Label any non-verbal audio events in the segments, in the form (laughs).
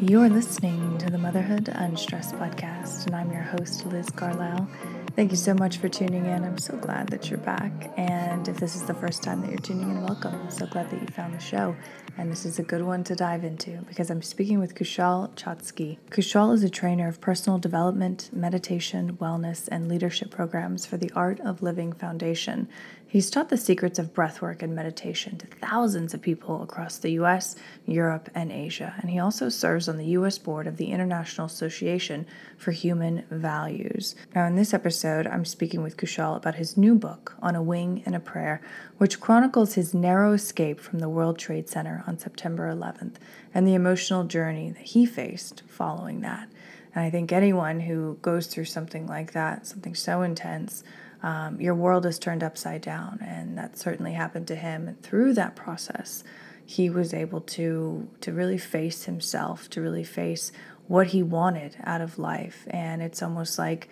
You're listening to the Motherhood Unstressed podcast, and I'm your host, Liz Carlisle. Thank you so much for tuning in. I'm so glad that you're back. And if this is the first time that you're tuning in, welcome. I'm so glad that you found the show. And this is a good one to dive into because I'm speaking with Kushal Choksi. Kushal is a trainer of personal development, meditation, wellness, and leadership programs for the Art of Living Foundation. He's taught the secrets of breathwork and meditation to thousands of people across the US, Europe, and Asia, and he also serves on the US board of the International Association for Human Values. Now, in this episode, I'm speaking with Kushal about his new book, On a Wing and a Prayer, which chronicles his narrow escape from the World Trade Center on September 11th and the emotional journey that he faced following that. And I think anyone who goes through something like that, something so intense, um, your world is turned upside down. And that certainly happened to him. And through that process, he was able to to really face himself, to really face what he wanted out of life. And it's almost like,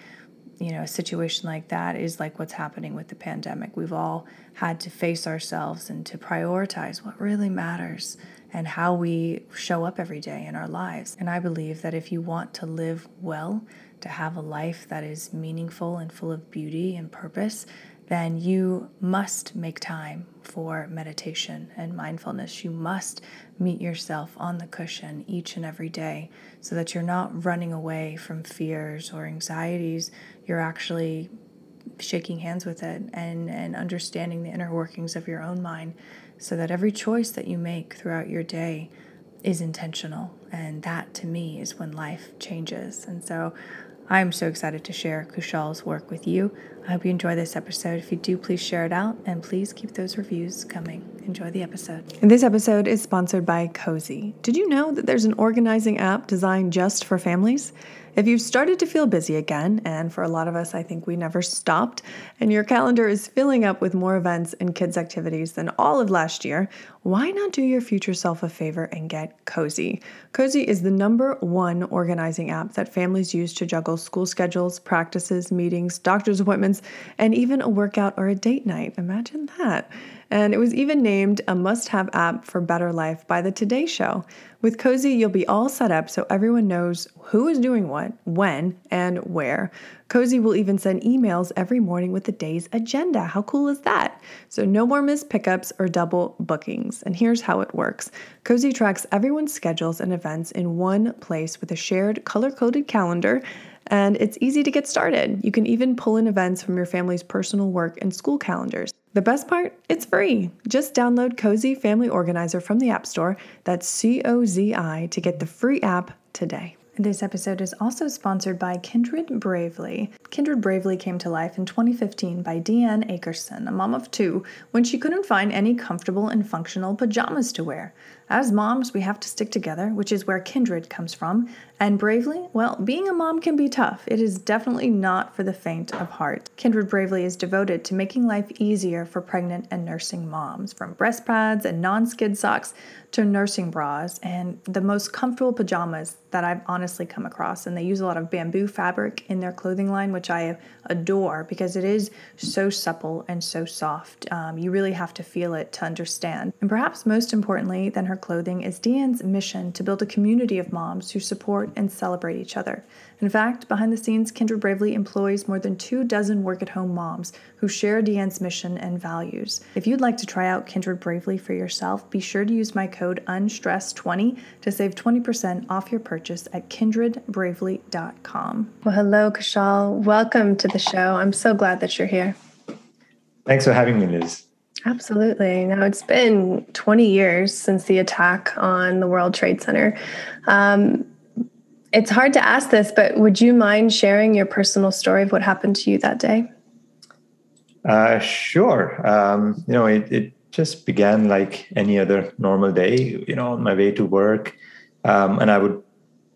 you know, a situation like that is like what's happening with the pandemic. We've all had to face ourselves and to prioritize what really matters and how we show up every day in our lives. And I believe that if you want to live well, to have a life that is meaningful and full of beauty and purpose, then you must make time for meditation and mindfulness. You must meet yourself on the cushion each and every day so that you're not running away from fears or anxieties. You're actually shaking hands with it and, and understanding the inner workings of your own mind so that every choice that you make throughout your day is intentional. And that to me is when life changes. And so I'm so excited to share Kushal's work with you. I hope you enjoy this episode. If you do, please share it out and please keep those reviews coming. Enjoy the episode. And this episode is sponsored by Cozi. Did you know that there's an organizing app designed just for families? If you've started to feel busy again, and for a lot of us, I think we never stopped, and your calendar is filling up with more events and kids' activities than all of last year, why not do your future self a favor and get Cozi? Cozi is the number one organizing app that families use to juggle school schedules, practices, meetings, doctor's appointments, and even a workout or a date night. Imagine that. And it was even named a must have app for better life by the Today Show. With Cozi, you'll be all set up so everyone knows who is doing what, when, and where. Cozi will even send emails every morning with the day's agenda. How cool is that? So, no more missed pickups or double bookings. And here's how it works Cozi tracks everyone's schedules and events in one place with a shared color coded calendar and it's easy to get started. You can even pull in events from your family's personal work and school calendars. The best part? It's free. Just download Cozi Family Organizer from the App Store. That's C O Z I to get the free app today. This episode is also sponsored by Kindred Bravely. Kindred Bravely came to life in 2015 by Deanne Akerson, a mom of two, when she couldn't find any comfortable and functional pajamas to wear. As moms, we have to stick together, which is where kindred comes from. And bravely, well, being a mom can be tough. It is definitely not for the faint of heart. Kindred Bravely is devoted to making life easier for pregnant and nursing moms, from breast pads and non skid socks to nursing bras and the most comfortable pajamas that I've honestly come across. And they use a lot of bamboo fabric in their clothing line, which I adore because it is so supple and so soft. Um, you really have to feel it to understand. And perhaps most importantly than her clothing is Deanne's mission to build a community of moms who support and celebrate each other. In fact, behind the scenes, Kindred Bravely employs more than two dozen work at home moms who share Deanne's mission and values. If you'd like to try out Kindred Bravely for yourself, be sure to use my code UNSTRESS20 to save 20% off your purchase at kindredbravely.com. Well, hello, Kushal. Welcome to the show. I'm so glad that you're here. Thanks for having me, Liz. Absolutely. Now, it's been 20 years since the attack on the World Trade Center. Um, it's hard to ask this, but would you mind sharing your personal story of what happened to you that day? Uh, sure. Um, you know, it, it, just began like any other normal day, you know, on my way to work. Um, and I would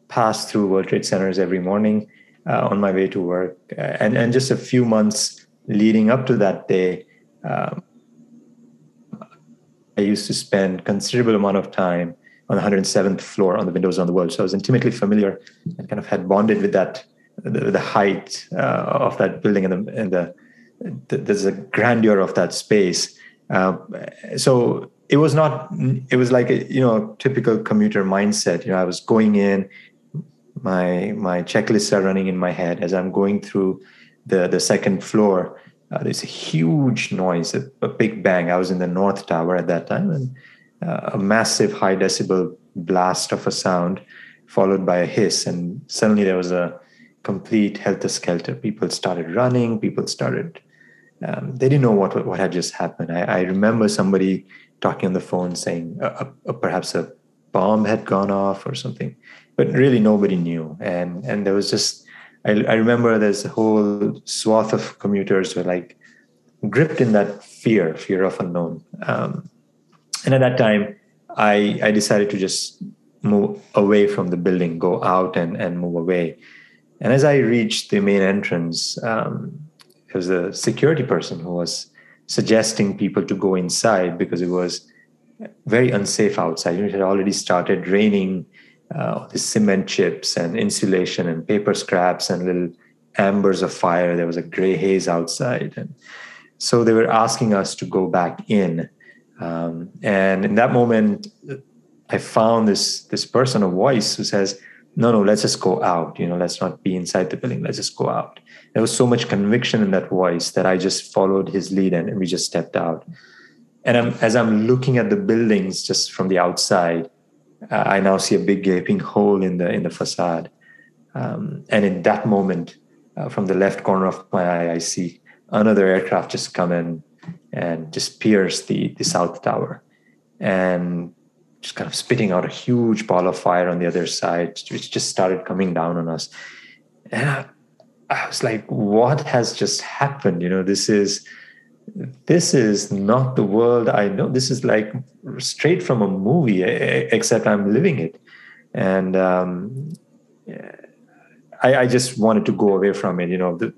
pass through World Trade Centers every morning uh, on my way to work. And, and just a few months leading up to that day, um, I used to spend considerable amount of time on the 107th floor on the windows on the world. So I was intimately familiar and kind of had bonded with that, the, the height uh, of that building and the, and the, the, there's a grandeur of that space. Uh, so it was not it was like a you know typical commuter mindset you know i was going in my my checklists are running in my head as i'm going through the the second floor uh, there's a huge noise a, a, big bang i was in the north tower at that time and a massive high decibel blast of a sound followed by a hiss. And suddenly there was a complete helter skelter people started running. People started um, they didn't know what what had just happened. I, I remember somebody talking on the phone saying perhaps a bomb had gone off or something but really nobody knew. And and there was just I, I remember there's a whole swath of commuters were like gripped in that fear fear of unknown. Um, and at that time i i decided to just move away from the building go out and and move away and as i reached the main entrance um, there was a security person who was suggesting people to go inside because it was very unsafe outside. It had already started raining uh, the cement chips and insulation and paper scraps and little embers of fire. There was a gray haze outside. And so they were asking us to go back in. Um, and in that moment, I found this, this person, a voice who says, no, no, let's just go out. You know, let's not be inside the building. Let's just go out there was so much conviction in that voice that I just followed his lead and, we just stepped out. And I'm, as I'm looking at the buildings just from the outside, uh, I now see a big gaping hole in the in the facade. Um, and in that moment, uh, from the left corner of my eye, I see another aircraft just come in and just pierce the the south tower, and just kind of spitting out a huge ball of fire on the other side, which just started coming down on us. And I was like, what has just happened? You know, this is this is not the world I know. This is like straight from a movie, except I'm living it. And um, I, I, just wanted to go away from it. You know, the,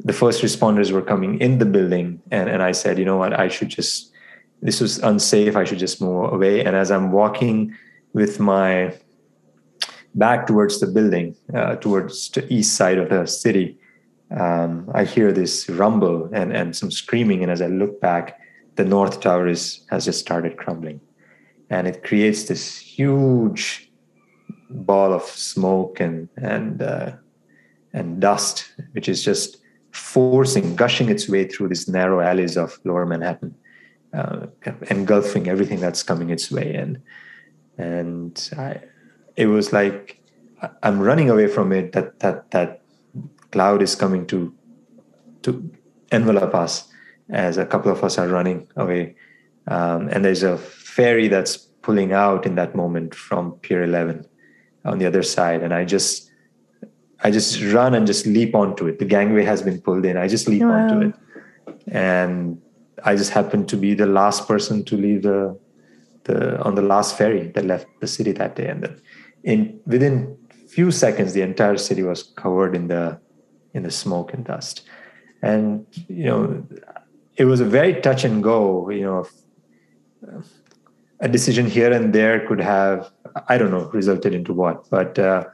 the first responders were coming in the building, and, and I said, you know what, I should just, this was unsafe. I should just move away. And as I'm walking with my back towards the building, uh, towards the east side of the city, um, I hear this rumble and, and some screaming. And as I look back, the North Tower is, has just started crumbling. And it creates this huge ball of smoke and, and, uh, and dust, which is just forcing, gushing its way through these narrow alleys of lower Manhattan, uh, engulfing everything that's coming its way. And, and I, it was like I'm running away from it. That that that cloud is coming to to envelop us as a couple of us are running away, um, and there's a ferry that's pulling out in that moment from Pier 11 on the other side, and I just I just run and just leap onto it. The gangway has been pulled in. I just leap wow. onto it, and I just happened to be the last person to leave the the on the last ferry that left the city that day, and then in within few seconds the entire city was covered in the in the smoke and dust and you know it was a very touch and go you know a decision here and there could have i don't know resulted into what but uh,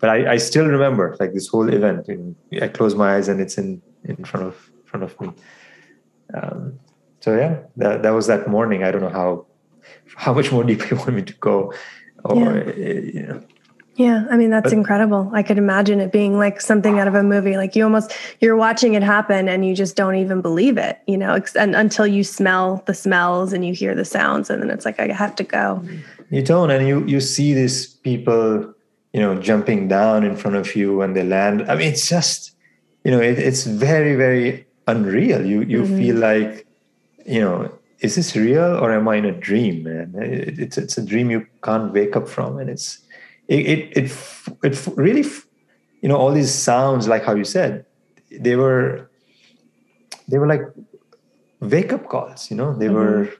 but I, I still remember like this whole event and i close my eyes and it's in in front of front of me um, so yeah that, that was that morning i don't know how how much more deep (laughs) you want me to go or yeah. Eh, you know yeah, I mean that's but, incredible. I could imagine it being like something out of a movie. Like you almost you're watching it happen and you just don't even believe it, you know, and until you smell the smells and you hear the sounds and then it's like I have to go. You don't and you you see these people, you know, jumping down in front of you when they land. I mean it's just you know, it, it's very very unreal. You you mm-hmm. feel like you know, is this real or am I in a dream, man? It, it's it's a dream you can't wake up from and it's it, it, it, it really, you know, all these sounds, like how you said, they were, they were like wake up calls, you know, they mm-hmm. were,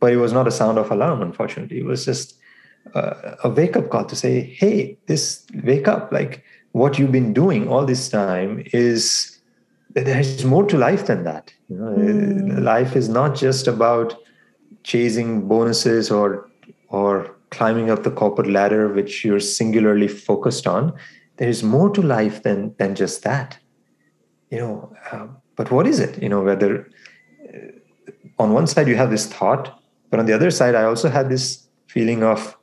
but it was not a sound of alarm, unfortunately. It was just uh, a wake up call to say, hey, this wake up, like what you've been doing all this time is there's more to life than that. You know, mm. life is not just about chasing bonuses or or climbing up the corporate ladder, which you're singularly focused on, there's more to life than than just that. You know, uh, but what is it? You know, whether uh, on one side you have this thought but on the other side, I also had this feeling of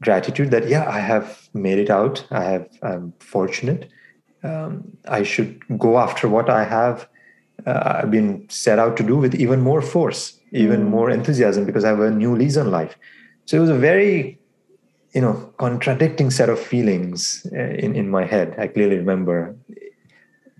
gratitude that yeah, I have made it out. I have I'm fortunate. Um, I should go after what I have. Uh, I've been set out to do with even more force, even mm. more enthusiasm because I have a new lease on life. So it was a very, you know, contradicting set of feelings uh, in in my head. I clearly remember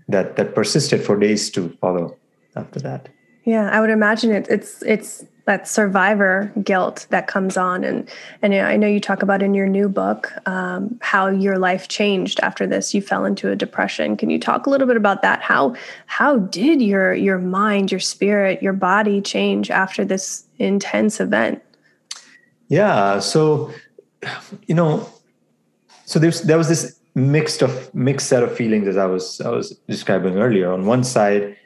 that that persisted for days to follow after that. Yeah, I would imagine it. It's it's that survivor guilt that comes on. And and I know you talk about in your new book um, how your life changed after this. You fell into a depression. Can you talk a little bit about that? How how did your your mind your spirit your body change after this intense event? Yeah so you know so there's there was this mixed of mixed set of feelings as I was I was describing earlier. On one side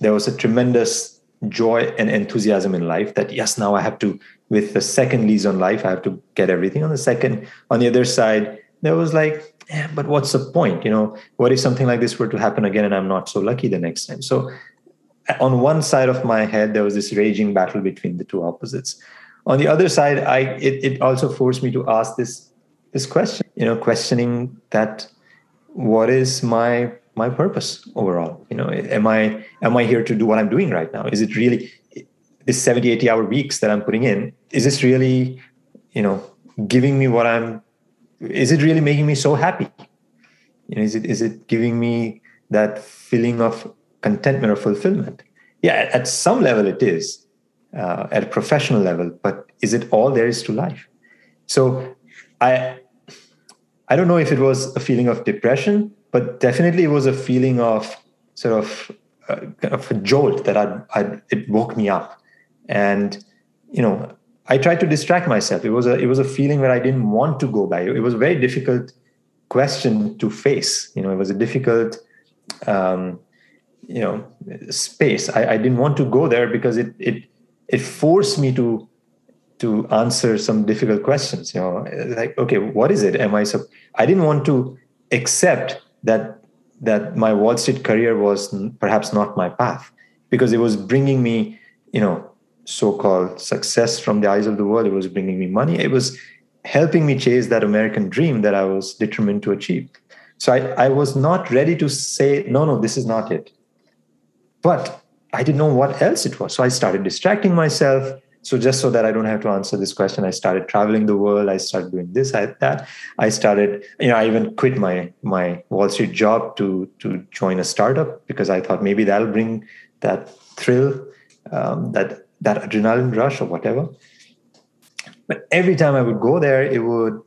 there was a tremendous joy and enthusiasm in life that yes now i have to with the second lease on life i have to get everything. On the second on the other side there was like eh, but what's the point you know? What if something like this were to happen again and i'm not so lucky the next time? So on one side of my head there was this raging battle between the two opposites. On the other side i it, it also forced me to ask this this question you know questioning that what is my my purpose overall? You know am i am i here to do what i'm doing right now? Is it really this 70 80 hour weeks that i'm putting in is this really you know giving me what i'm is it really making me so happy? You know is it is it giving me that feeling of contentment or fulfillment? Yeah at some level it is uh, at a professional level but is it all there is to life? So i i don't know if it was a feeling of depression but definitely it was a feeling of sort of uh, kind of a jolt that I, I it woke me up, and you know I tried to distract myself. It was a it was a feeling where I didn't want to go back. It was a very difficult question to face. You know, it was a difficult um, you know space. I, I didn't want to go there because it it it forced me to to answer some difficult questions. You know, like okay, what is it? Am I? So I didn't want to accept that that my Wall Street career was perhaps not my path because it was bringing me, you know, so-called success from the eyes of the world. It was bringing me money. It was helping me chase that American dream that I was determined to achieve. So I, I was not ready to say, no, no, this is not it. But I didn't know what else it was. So I started distracting myself so just so that i don't have to answer this question i started traveling the world i started doing this I, that. I started you know i even quit my my wall street job to to join a startup because i thought maybe that'll bring that thrill um, that that adrenaline rush or whatever. But every time i would go there it would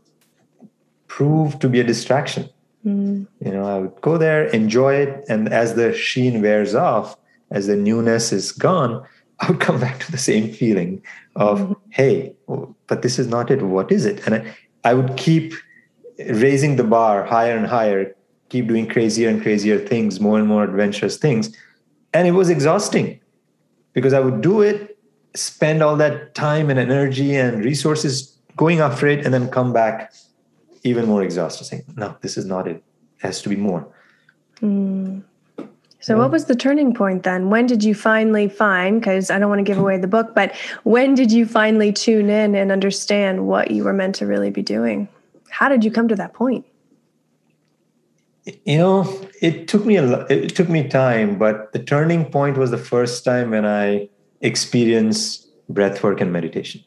prove to be a distraction. Mm. you know i would go there enjoy it and as the sheen wears off as the newness is gone I would come back to the same feeling of, mm-hmm. hey, but this is not it. What is it? And I, I would keep raising the bar higher and higher, keep doing crazier and crazier things, more and more adventurous things. And it was exhausting because I would do it, spend all that time and energy and resources going after it, and then come back even more exhausted, saying, no, this is not it. It has to be more. Mm. So, what was the turning point then? When did you finally find, because I don't want to give away the book, but when did you finally tune in and understand what you were meant to really be doing? How did you come to that point? You know, it took me a it took me time, but the turning point was the first time when I experienced breath work and meditation.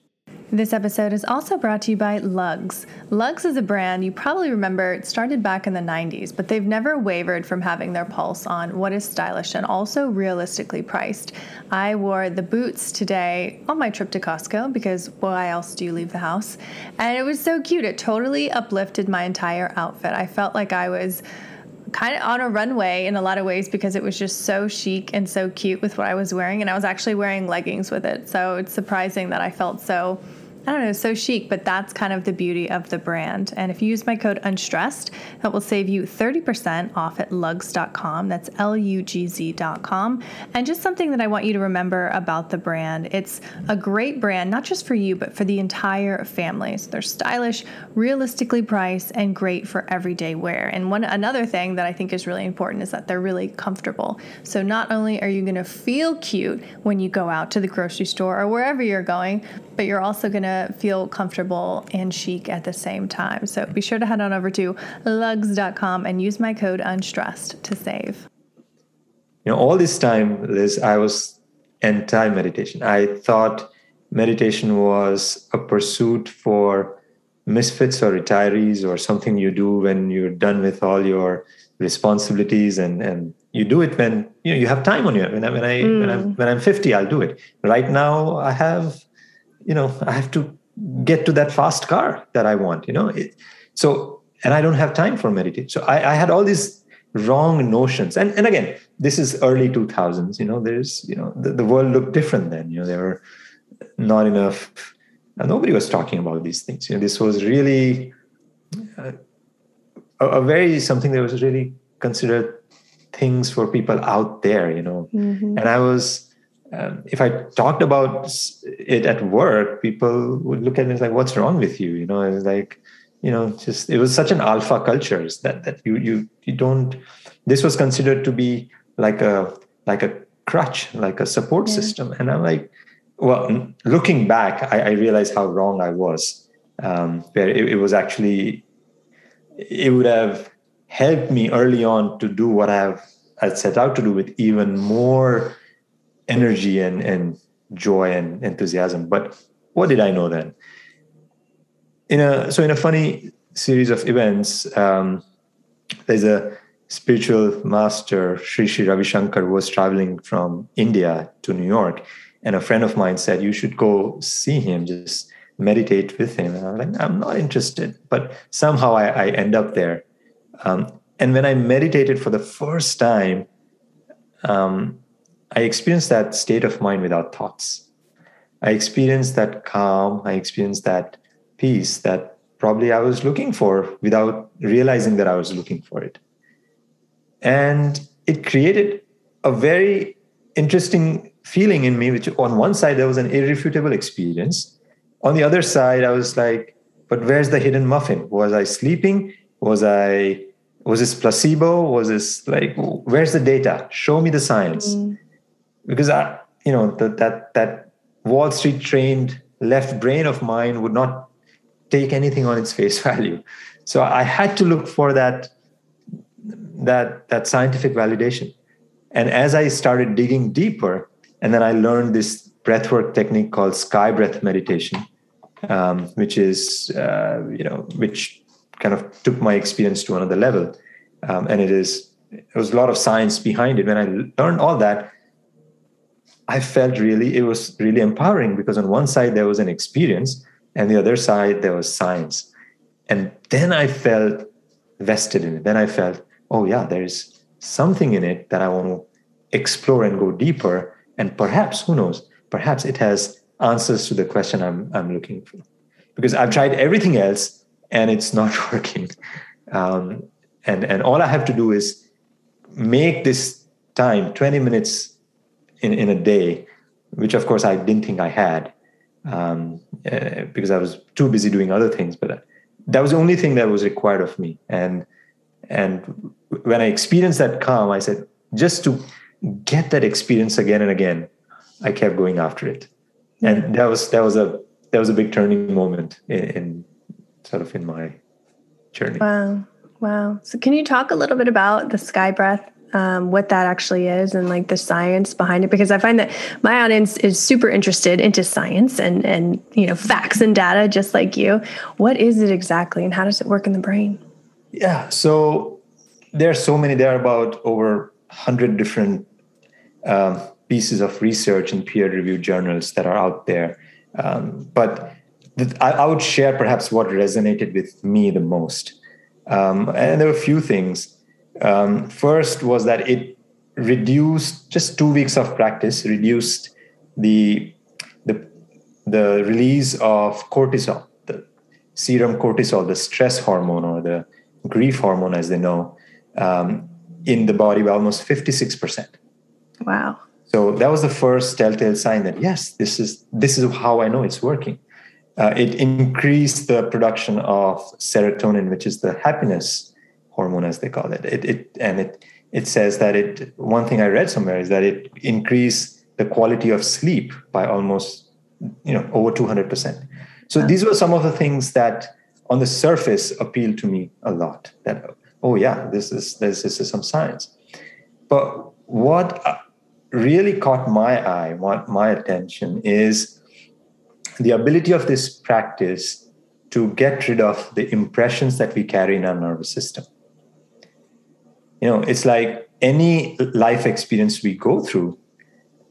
This episode is also brought to you by Lugz. Lugz is a brand you probably remember it started back in the 90s, but they've never wavered from having their pulse on what is stylish and also realistically priced. I wore the boots today on my trip to Costco because why else do you leave the house? And it was so cute. It totally uplifted my entire outfit. I felt like I was kind of on a runway in a lot of ways because it was just so chic and so cute with what I was wearing. And I was actually wearing leggings with it. So it's surprising that I felt so I don't know, so chic, but that's kind of the beauty of the brand. And if you use my code unstressed, that will save you 30% off at lugz.com. That's L U G Z.com. And just something that I want you to remember about the brand it's a great brand, not just for you, but for the entire family. So they're stylish, realistically priced, and great for everyday wear. And one another thing that I think is really important is that they're really comfortable. So not only are you going to feel cute when you go out to the grocery store or wherever you're going, but you're also going to feel comfortable and chic at the same time. So be sure to head on over to lugz.com and use my code unstressed to save. You know, all this time, Liz, I was anti meditation. I thought meditation was a pursuit for misfits or retirees or something you do when you're done with all your responsibilities and and you do it when you know you have time on you when I when I mm. when I'm when I'm 50 I'll do it right now I have you know i have to get to that fast car that i want you know? It, so and i don't have time for meditation so I, I, had all these wrong notions. And and again this is early 2000s you know there's you know the, the world looked different then you know there were not enough. And nobody was talking about these things you know? This was really uh, a, a, very something that was really considered things for people out there you know? Mm-hmm. and i was um, if I talked about it at work, people would look at me like, "What's wrong with you?" You know, it's like, you know, just it was such an alpha culture that that you you you don't. This was considered to be like a like a crutch, like a support yeah. system, and I'm like, well, looking back, I, I realized how wrong I was. Um, where it, it was actually, it would have helped me early on to do what I've I set out to do with even more energy and, and joy and enthusiasm. But what did I know then? In a so in a funny series of events, um, there's a spiritual master, Sri Sri Ravi Shankar, who was traveling from India to New York, and a friend of mine said, "You should go see him. Just meditate with him." And I'm like, "I'm not interested," but somehow I, I end up there. Um, and when I meditated for the first time, um, I experienced that state of mind without thoughts. I experienced that calm. I experienced that peace that probably I was looking for without realizing that I was looking for it. And it created a very interesting feeling in me, which on one side, there was an irrefutable experience. On the other side, I was like, but where's the hidden muffin? Was I sleeping? Was I was this placebo? Was this like where's the data? Show me the science. Mm because I, you know, the, that that Wall Street trained left brain of mine would not take anything on its face (laughs) value. So I had to look for that that that scientific validation. And as I started digging deeper, and then I learned this breathwork technique called sky breath meditation, um, which is uh, you know which kind of took my experience to another level. Um, and it is there was a lot of science behind it. When I learned all that, I felt really, it was really empowering because on one side there was an experience and the other side there was science. And then I felt vested in it. Then I felt, oh, yeah, there's something in it that I want to explore and go deeper. And perhaps, who knows, perhaps it has answers to the question I'm, I'm looking for. Because I've tried everything else and it's not (laughs) working. Um, and, and all I have to do is make this time 20 minutes in, in a day, which of course I didn't think I had um, uh, because I was too busy doing other things. But that was the only thing that was required of me. And and when I experienced that calm, I said, just to get that experience again and again, I kept going after it. And that was that was a that was a big turning moment in, in sort of in my journey. Wow. Wow. So can you talk a little bit about the sky breath um, what that actually is and like the science behind it because i find that my audience is super interested into science and and you know facts and data just like you. What is it exactly and how does it work in the brain? Yeah so there are so many there are about over 100 different um, pieces of research in peer-reviewed journals that are out there. Um, but I, I, would share perhaps what resonated with me the most. Um, and there were a few things um, first was that it reduced just two weeks of practice, reduced the the the release of cortisol, the serum cortisol, the stress hormone or the grief hormone, as they know, um, in the body by almost 56%. Wow. So that was the first telltale sign that yes, this is this is how I know it's working. Uh, it increased the production of serotonin, which is the happiness hormone, as they call it. It, it and it it says that it. One thing I read somewhere is that it increased the quality of sleep by almost you know over two hundred percent. So these were some of the things that on the surface appealed to me a lot. That oh yeah, this is this, this is some science. But what uh, really caught my eye, what my attention is the ability of this practice to get rid of the impressions that we carry in our nervous system. You know, it's like any life experience we go through,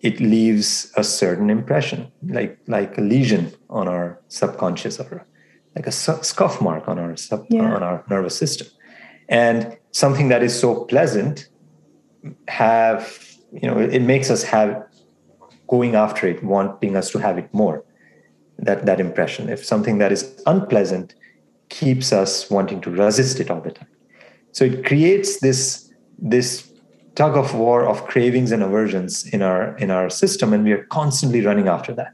it leaves a certain impression, like like a lesion on our subconscious or like a scuff mark on our sub, yeah. on our nervous system. And something that is so pleasant have you know it makes us have going after it wanting us to have it more that that impression if something that is unpleasant keeps us wanting to resist it all the time so it creates this this tug of war of cravings and aversions in our in our system and we are constantly running after that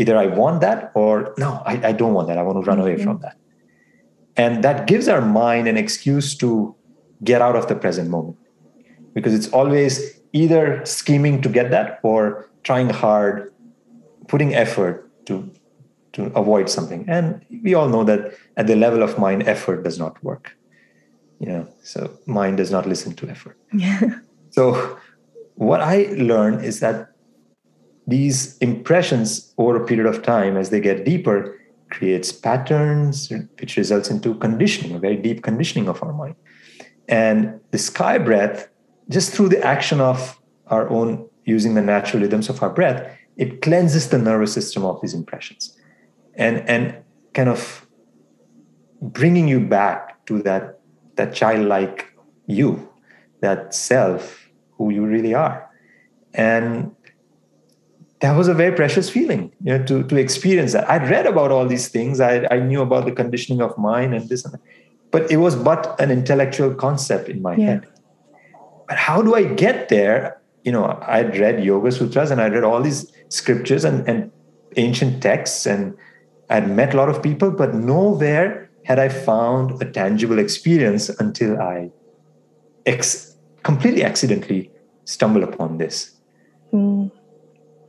either i want that or no i, I don't want that i want to run away mm-hmm. from that and that gives our mind an excuse to get out of the present moment because it's always either scheming to get that or trying hard, putting effort to to avoid something. And we all know that at the level of mind, effort does not work. You know, so mind does not listen to effort. (laughs) Yeah. So what I learned is that these impressions over a period of time, as they get deeper, creates patterns, which results into conditioning, a very deep conditioning of our mind. And the sky breath just through the action of our own using the natural rhythms of our breath, it cleanses the nervous system of these impressions and, and kind of bringing you back to that, that childlike you, that self who you really are. And that was a very precious feeling you know, to, to experience that. I'd read about all these things. I, I knew about the conditioning of mind and this and that. But it was but an intellectual concept in my yeah. head but how do I get there? You know, I'd read Yoga Sutras and I read all these scriptures and, and ancient texts, and I'd met a lot of people, but nowhere had I found a tangible experience until I ex- completely accidentally stumbled upon this. Mm.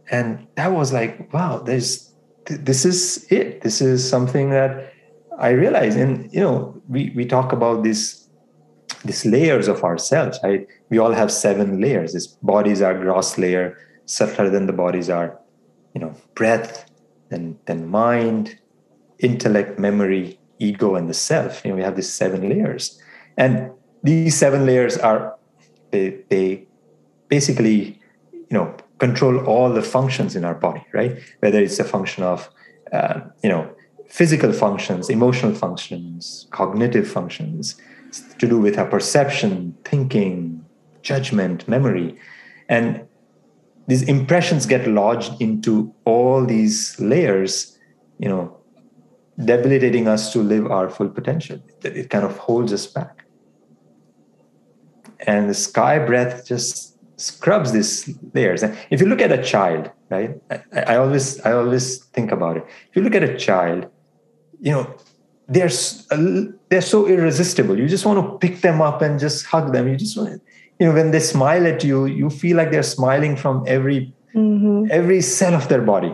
And that was like, wow, there's this is it. This is something that I realized. And you know, we we talk about this these layers of ourselves right we all have seven layers this bodies are gross layer subtler than the bodies are you know breath then then mind intellect memory ego and the self you know we have these seven layers and these seven layers are they they basically you know control all the functions in our body right whether it's a function of uh, you know physical functions emotional functions cognitive functions to do with our perception, thinking, judgment, memory. And these impressions get lodged into all these layers, you know, debilitating us to live our full potential. It kind of holds us back. And the sky breath just scrubs these layers. And if you look at a child, right? I, I always I always think about it. If you look at a child, you know, they're they're so irresistible you just want to pick them up and just hug them you just want you know when they smile at you you feel like they're smiling from every mm-hmm. every cell of their body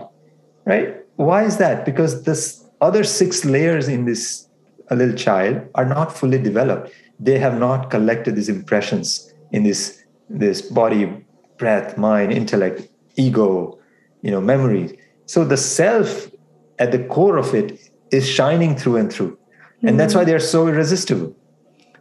right why is that because this other six layers in this a little child are not fully developed they have not collected these impressions in this this body breath mind intellect ego you know memories. so the self at the core of it is shining through and through. And mm-hmm. that's why they're so irresistible.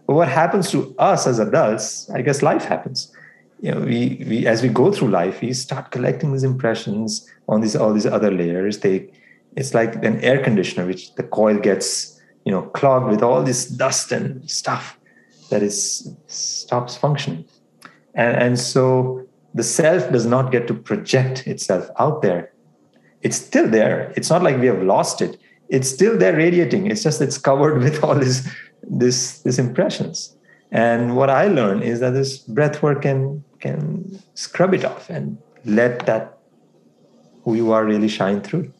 But what happens to us as adults, I guess life happens. You know, we, we as we go through life, we start collecting these impressions on these all these other layers. They it's like an air conditioner, which the coil gets, you know, clogged with all this dust and stuff that is stops functioning. And, and so the self does not get to project itself out there it's still there. It's not like we have lost it. It's still there radiating. It's just it's covered with all this this this impressions. And what I learned is that this breath work can can scrub it off and let that who you are really shine through.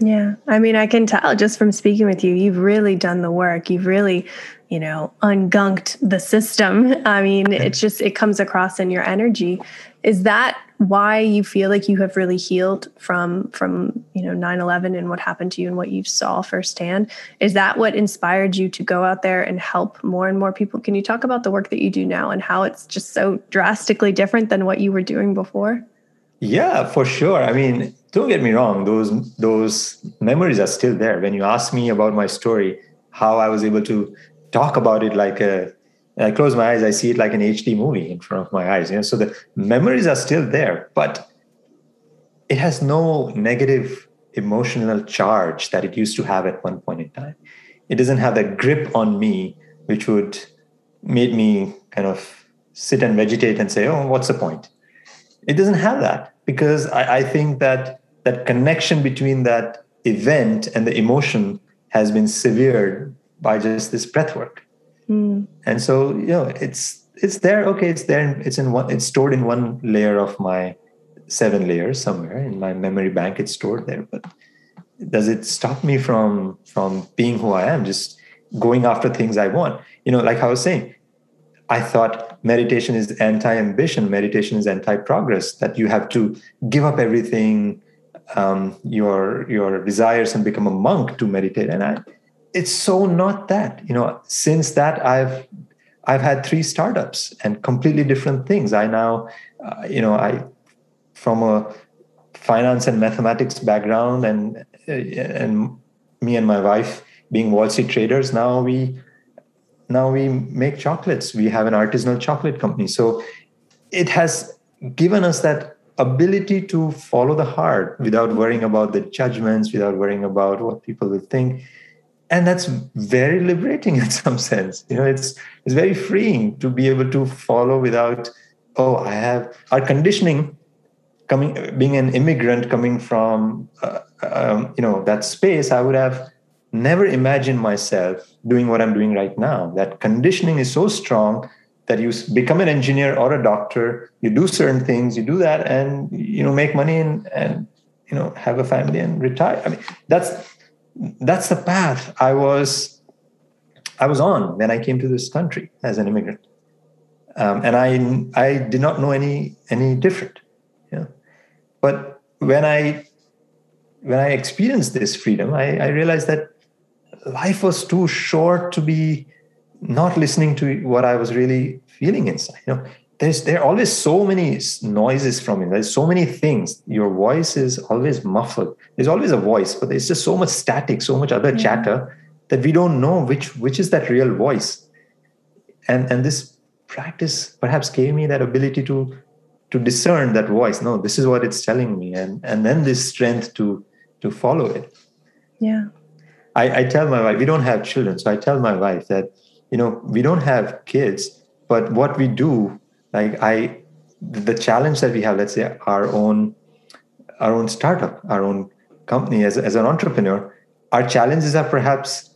Yeah. I mean, I can tell just from speaking with you, you've really done the work. You've really, you know, ungunked the system. (laughs) I mean, it's just, it comes across in your energy. Is that why you feel like you have really healed from, from, you know, 9 11 and what happened to you and what you saw firsthand? Is that what inspired you to go out there and help more and more people? Can you talk about the work that you do now and how it's just so drastically different than what you were doing before? Yeah, for sure. I mean, don't get me wrong; those those memories are still there. When you ask me about my story, how I was able to talk about it like a I close my eyes, I see it like an HD movie in front of my eyes. You know, so the memories are still there, but it has no negative emotional charge that it used to have at one point in time. It doesn't have that grip on me, which would make me kind of sit and vegetate and say, "Oh, what's the point?" It doesn't have that because I, I think that that connection between that event and the emotion has been severed by just this breath work. Mm. And so, you know, it's it's there. Okay, it's there. It's in one. It's stored in one layer of my seven layers somewhere in my memory bank. It's stored there. But does it stop me from from being who I am? Just going after things I want. You know, like I was saying, I thought meditation is anti ambition, meditation is anti progress, that you have to give up everything, um, your, your desires, and become a monk to meditate. And I, it's so not that. You know, since that, I've I've had three startups and completely different things. I now, uh, you know, I from a finance and mathematics background, and uh, and me and my wife being Wall Street traders, now we now we make chocolates we have an artisanal chocolate company so it has given us that ability to follow the heart without worrying about the judgments without worrying about what people will think. And that's very liberating (laughs) in some sense. You know it's it's very freeing to be able to follow without oh i have our conditioning coming being an immigrant coming from uh, um, you know that space i would have never imagined myself doing what I'm doing right now. That conditioning is so strong that you become an engineer or a doctor, you do certain things, you do that, and you know make money and and you know have a family and retire. I mean, that's that's the path I was I was on when I came to this country as an immigrant, um, and I I did not know any any different. You know? But when I when I experienced this freedom, I, I realized that life was too short to be not listening to what I was really feeling inside. You know, there's there are always so many noises from it. There's so many things. Your voice is always muffled. There's always a voice, but there's just so much static, so much other chatter that we don't know which which is that real voice. And and this practice perhaps gave me that ability to to discern that voice. No, this is what it's telling me, and and then this strength to to follow it. Yeah. I, I tell my wife, we don't have children. So I tell my wife that, you know, we don't have kids, but what we do, like I, the challenge that we have, let's say our own, our own startup, our own company as, as an entrepreneur, our challenges are perhaps,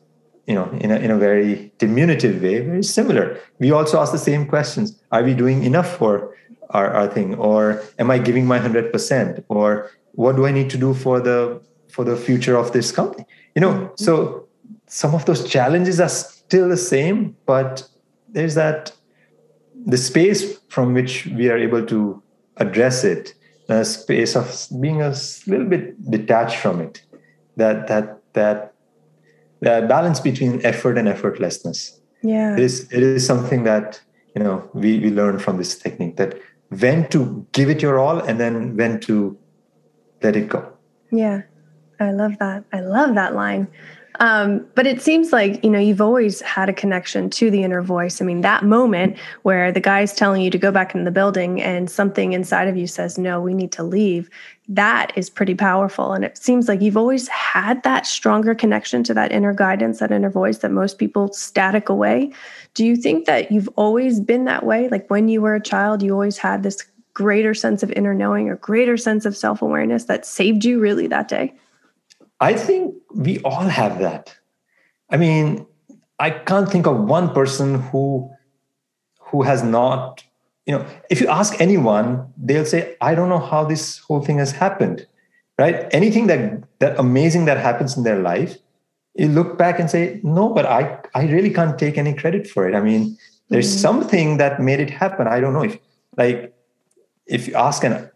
you know, in a, in a very diminutive way, very similar. We also ask the same questions. Are we doing enough for our, our thing? Or am I giving my 100%? Or what do I need to do for the, for the future of this company? you know mm-hmm. so some of those challenges are still the same but there's that the space from which we are able to address it a space of being a little bit detached from it that that that that balance between effort and effortlessness yeah it is it is something that you know we we learn from this technique that when to give it your all and then when to let it go yeah I love that. I love that line. Um, but it seems like you know you've always had a connection to the inner voice. I mean, that moment where the guy's telling you to go back in the building and something inside of you says, "No, we need to leave." That is pretty powerful, and it seems like you've always had that stronger connection to that inner guidance, that inner voice that most people static away. Do you think that you've always been that way? Like when you were a child, you always had this greater sense of inner knowing or greater sense of self-awareness that saved you really that day i think we all have that. I mean i can't think of one person who who has not you know if you ask anyone they'll say i don't know how this whole thing has happened right? Anything that that amazing that happens in their life you look back and say no but i i really can't take any credit for it. I mean there's mm-hmm. something that made it happen. I don't know if like if you ask an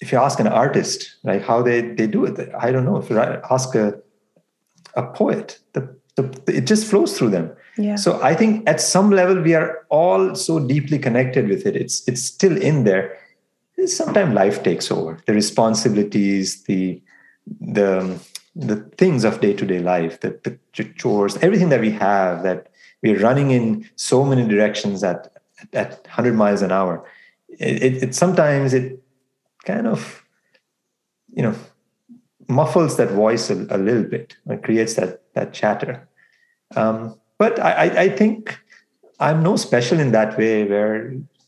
if you ask an artist like how they they do it i don't know. If you ask a a poet the, the it just flows through them. Yeah. so i think at some level we are all so deeply connected with it. It's it's still in there. Sometimes life takes over. The responsibilities the the the things of day-to-day life the, the chores everything that we have that we're running in so many directions at at 100 miles an hour. It, it, it sometimes it kind of you know muffles that voice a, a little bit it creates that that chatter um, but I, I think i'm no special in that way where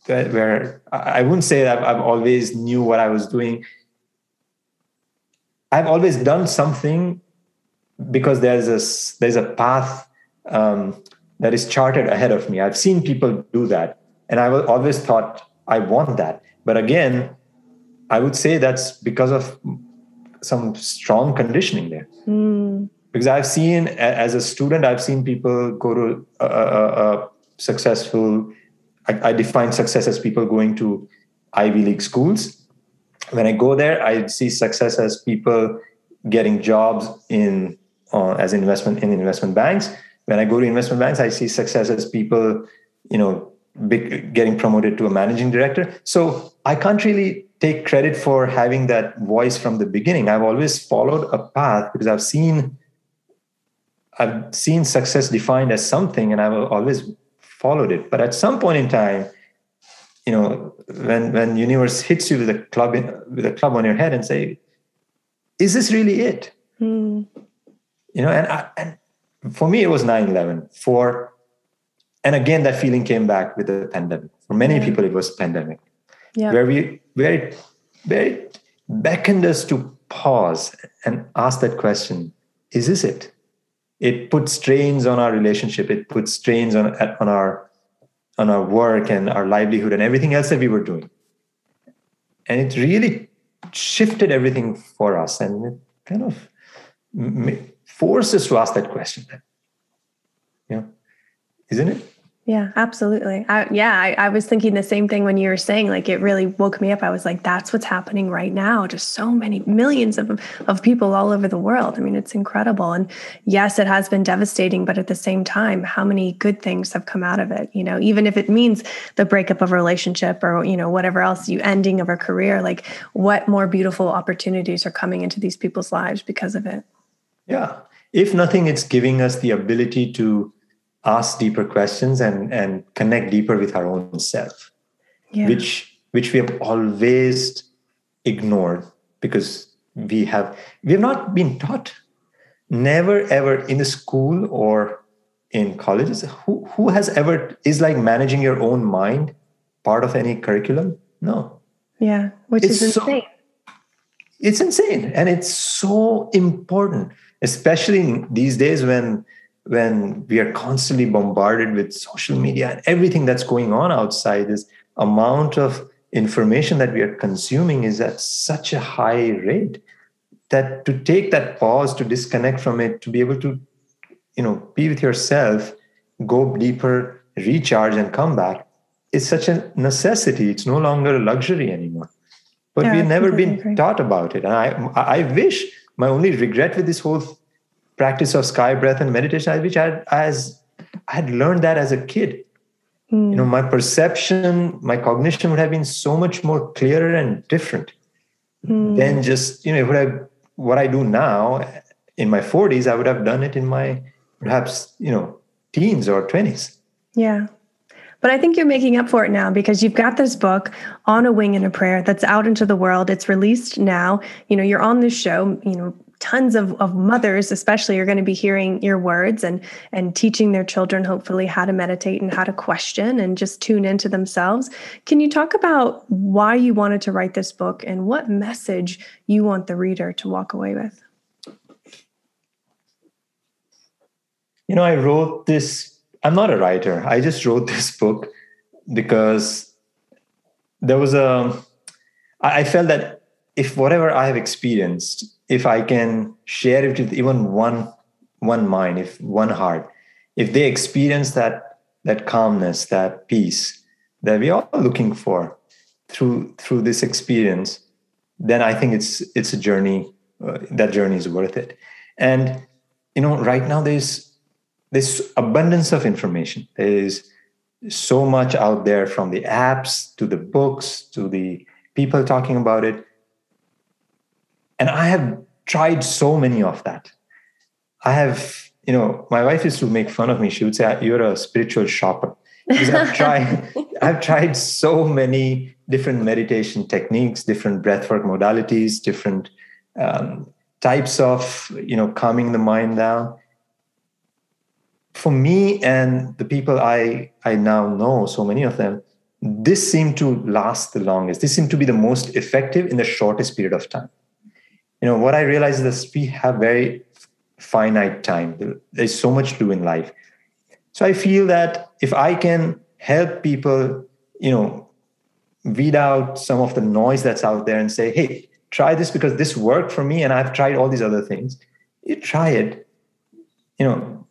where i wouldn't say that i've always knew what i was doing i've always done something because there's a there's a path um, that is charted ahead of me. I've seen people do that. And I've always thought, I want that. But again, I would say that's because of some strong conditioning there. Mm. Because I've seen, as a student, I've seen people go to a, a, a successful, I, I define success as people going to Ivy League schools. When I go there, I see success as people getting jobs in uh, as investment in investment banks when I go to investment banks, I see success as people, you know, big, getting promoted to a managing director. So I can't really take credit for having that voice from the beginning. I've always followed a path because I've seen I've seen success defined as something, and I've always followed it. But at some point in time, you know, when when universe hits you with a club in, with a club on your head and say, "Is this really it?" Mm. You know, and I, and for me it was 9-11 for and again that feeling came back with the pandemic for many yeah. people it was pandemic yeah. where we where it, where it beckoned us to pause and ask that question is this it it put strains on our relationship it put strains on on our on our work and our livelihood and everything else that we were doing and it really shifted everything for us and it kind of force us to ask that question. Yeah. Isn't it? Yeah, absolutely. I, yeah, I, I, was thinking the same thing when you were saying, like, it really woke me up. I was like, that's what's happening right now. Just so many millions of, of people all over the world. I mean, it's incredible. And yes, it has been devastating, but at the same time, how many good things have come out of it? You know, even if it means the breakup of a relationship or, you know, whatever else, you ending of a career, like, what more beautiful opportunities are coming into these people's lives because of it? Yeah if nothing, it's giving us the ability to ask deeper questions and, and connect deeper with our own self, yeah. which which we have always ignored because we have we have not been taught. Never ever in the school or in colleges, who who has ever is like managing your own mind part of any curriculum? No. Yeah, which it's is insane. So, it's insane and it's so important especially these days when when we are constantly bombarded with social media and everything that's going on outside this amount of information that we are consuming is at such a high rate that to take that pause to disconnect from it to be able to you know be with yourself go deeper recharge and come back is such a necessity. It's no longer a luxury anymore. But yeah, we've never been agree. taught about it. And i i wish my only regret with this whole practice of sky breath and meditation which i as i had learned that as a kid mm. you know my perception my cognition would have been so much more clearer and different mm. than just you know what i what i do now in my 40s i would have done it in my perhaps you know teens or 20s yeah but I think you're making up for it now because you've got this book on a wing and a prayer that's out into the world. It's released now. You know, you're on this show, you know, tons of, of mothers especially are going to be hearing your words and and teaching their children hopefully how to meditate and how to question and just tune into themselves. Can you talk about why you wanted to write this book and what message you want the reader to walk away with? You know i wrote this i'm not a writer. I just wrote this book because there was a i felt that if whatever i have experienced if I can share it with even one one mind, if one heart, if they experience that that calmness, that peace that we are looking for through through this experience, then I think it's it's a journey. Uh, that journey is worth it. And you know, right now there's this abundance of information. There is so much out there from the apps to the books to the people talking about it and I have tried so many of that. I have, you know, my wife used to make fun of me. She would say, "You're a spiritual shopper." Because I've (laughs) tried, I've tried so many different meditation techniques, different breathwork modalities, different um, types of, you know, calming the mind down. For me and the people I I now know, so many of them, this seemed to last the longest. This seemed to be the most effective in the shortest period of time you know what i realize is we have very finite time. There's so much to do in life. So i feel that if i can help people you know weed out some of the noise that's out there and say hey try this because this worked for me and i've tried all these other things you try it. You know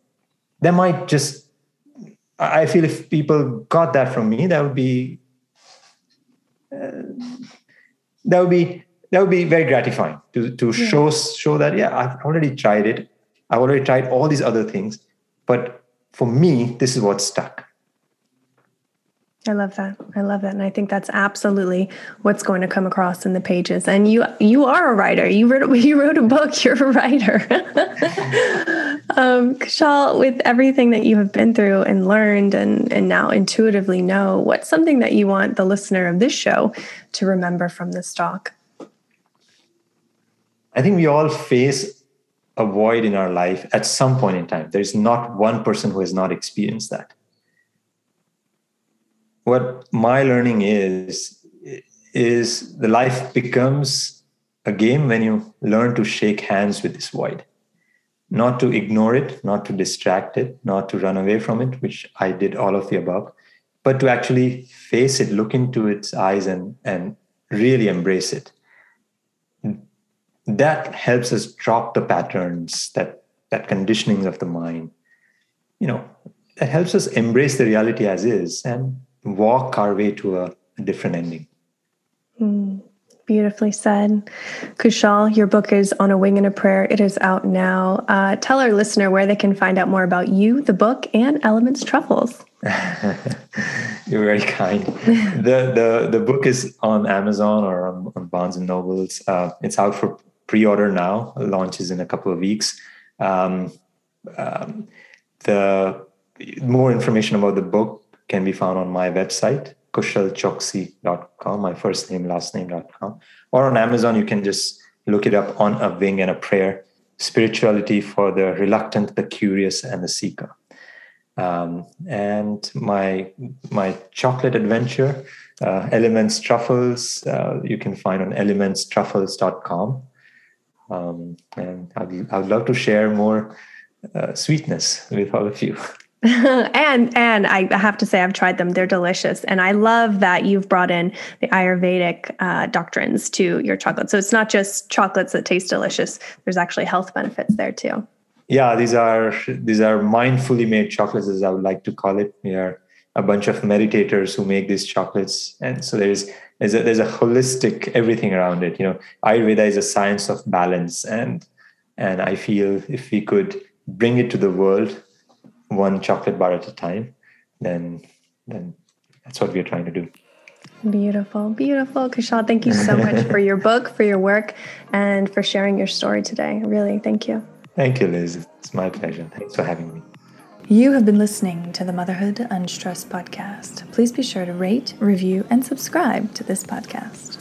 that might just i feel if people got that from me that would be uh, that would be that would be very gratifying to to yeah. show show that yeah I've already tried it. I've already tried all these other things, but for me, this is what stuck. I love that. I love that, and I think that's absolutely what's going to come across in the pages. And you, you are a writer. You wrote, (laughs) you wrote a book. You're a writer. (laughs) um, Kushal, with everything that you have been through and learned, and and now intuitively know, what's something that you want the listener of this show to remember from this talk? I think we all face a void in our life at some point in time. There's not one person who has not experienced that. What my learning is, is the life becomes a game when you learn to shake hands with this void, not to ignore it, not to distract it, not to run away from it, which I did all of the above, but to actually face it, look into its eyes, and, and really embrace it that helps us drop the patterns that that conditioning of the mind. You know that helps us embrace the reality as is and walk our way to a, a different ending. Mm, beautifully said. Kushal your book is on a wing and a prayer. It is out now. Uh, tell our listener where they can find out more about you the book and elements truffles. (laughs) You're very kind. the the The book is on Amazon or on, on Barnes and Nobles. Uh, it's out for pre-order now. Launches in a couple of weeks. Um, um, the more information about the book can be found on my website, kushalchoksi.com, my first name, last name.com. Or on Amazon, you can just look it up on a wing and a prayer spirituality for the reluctant, the curious, and the seeker. Um, and my my chocolate adventure, uh, Elements Truffles, uh, you can find on elementstruffles.com. Um, and I'd, I'd love to share more uh, sweetness with all of you. (laughs) and and I have to say I've tried them; they're delicious, and I love that you've brought in the Ayurvedic uh, doctrines to your chocolate. So it's not just chocolates that taste delicious; there's actually health benefits there too. Yeah, these are these are mindfully made chocolates, as I would like to call it. We are a bunch of meditators who make these chocolates, and so there's there's a, there's a holistic everything around it you know ayurveda is a science of balance and and i feel if we could bring it to the world one chocolate bar at a time then then that's what we're trying to do Beautiful, beautiful. Kushal, thank you so much for your book, for your work, and for sharing your story today. Really, thank you. Thank you, Liz. It's my pleasure. Thanks for having me. You have been listening to the Motherhood Unstressed podcast. Please be sure to rate, review, and subscribe to this podcast.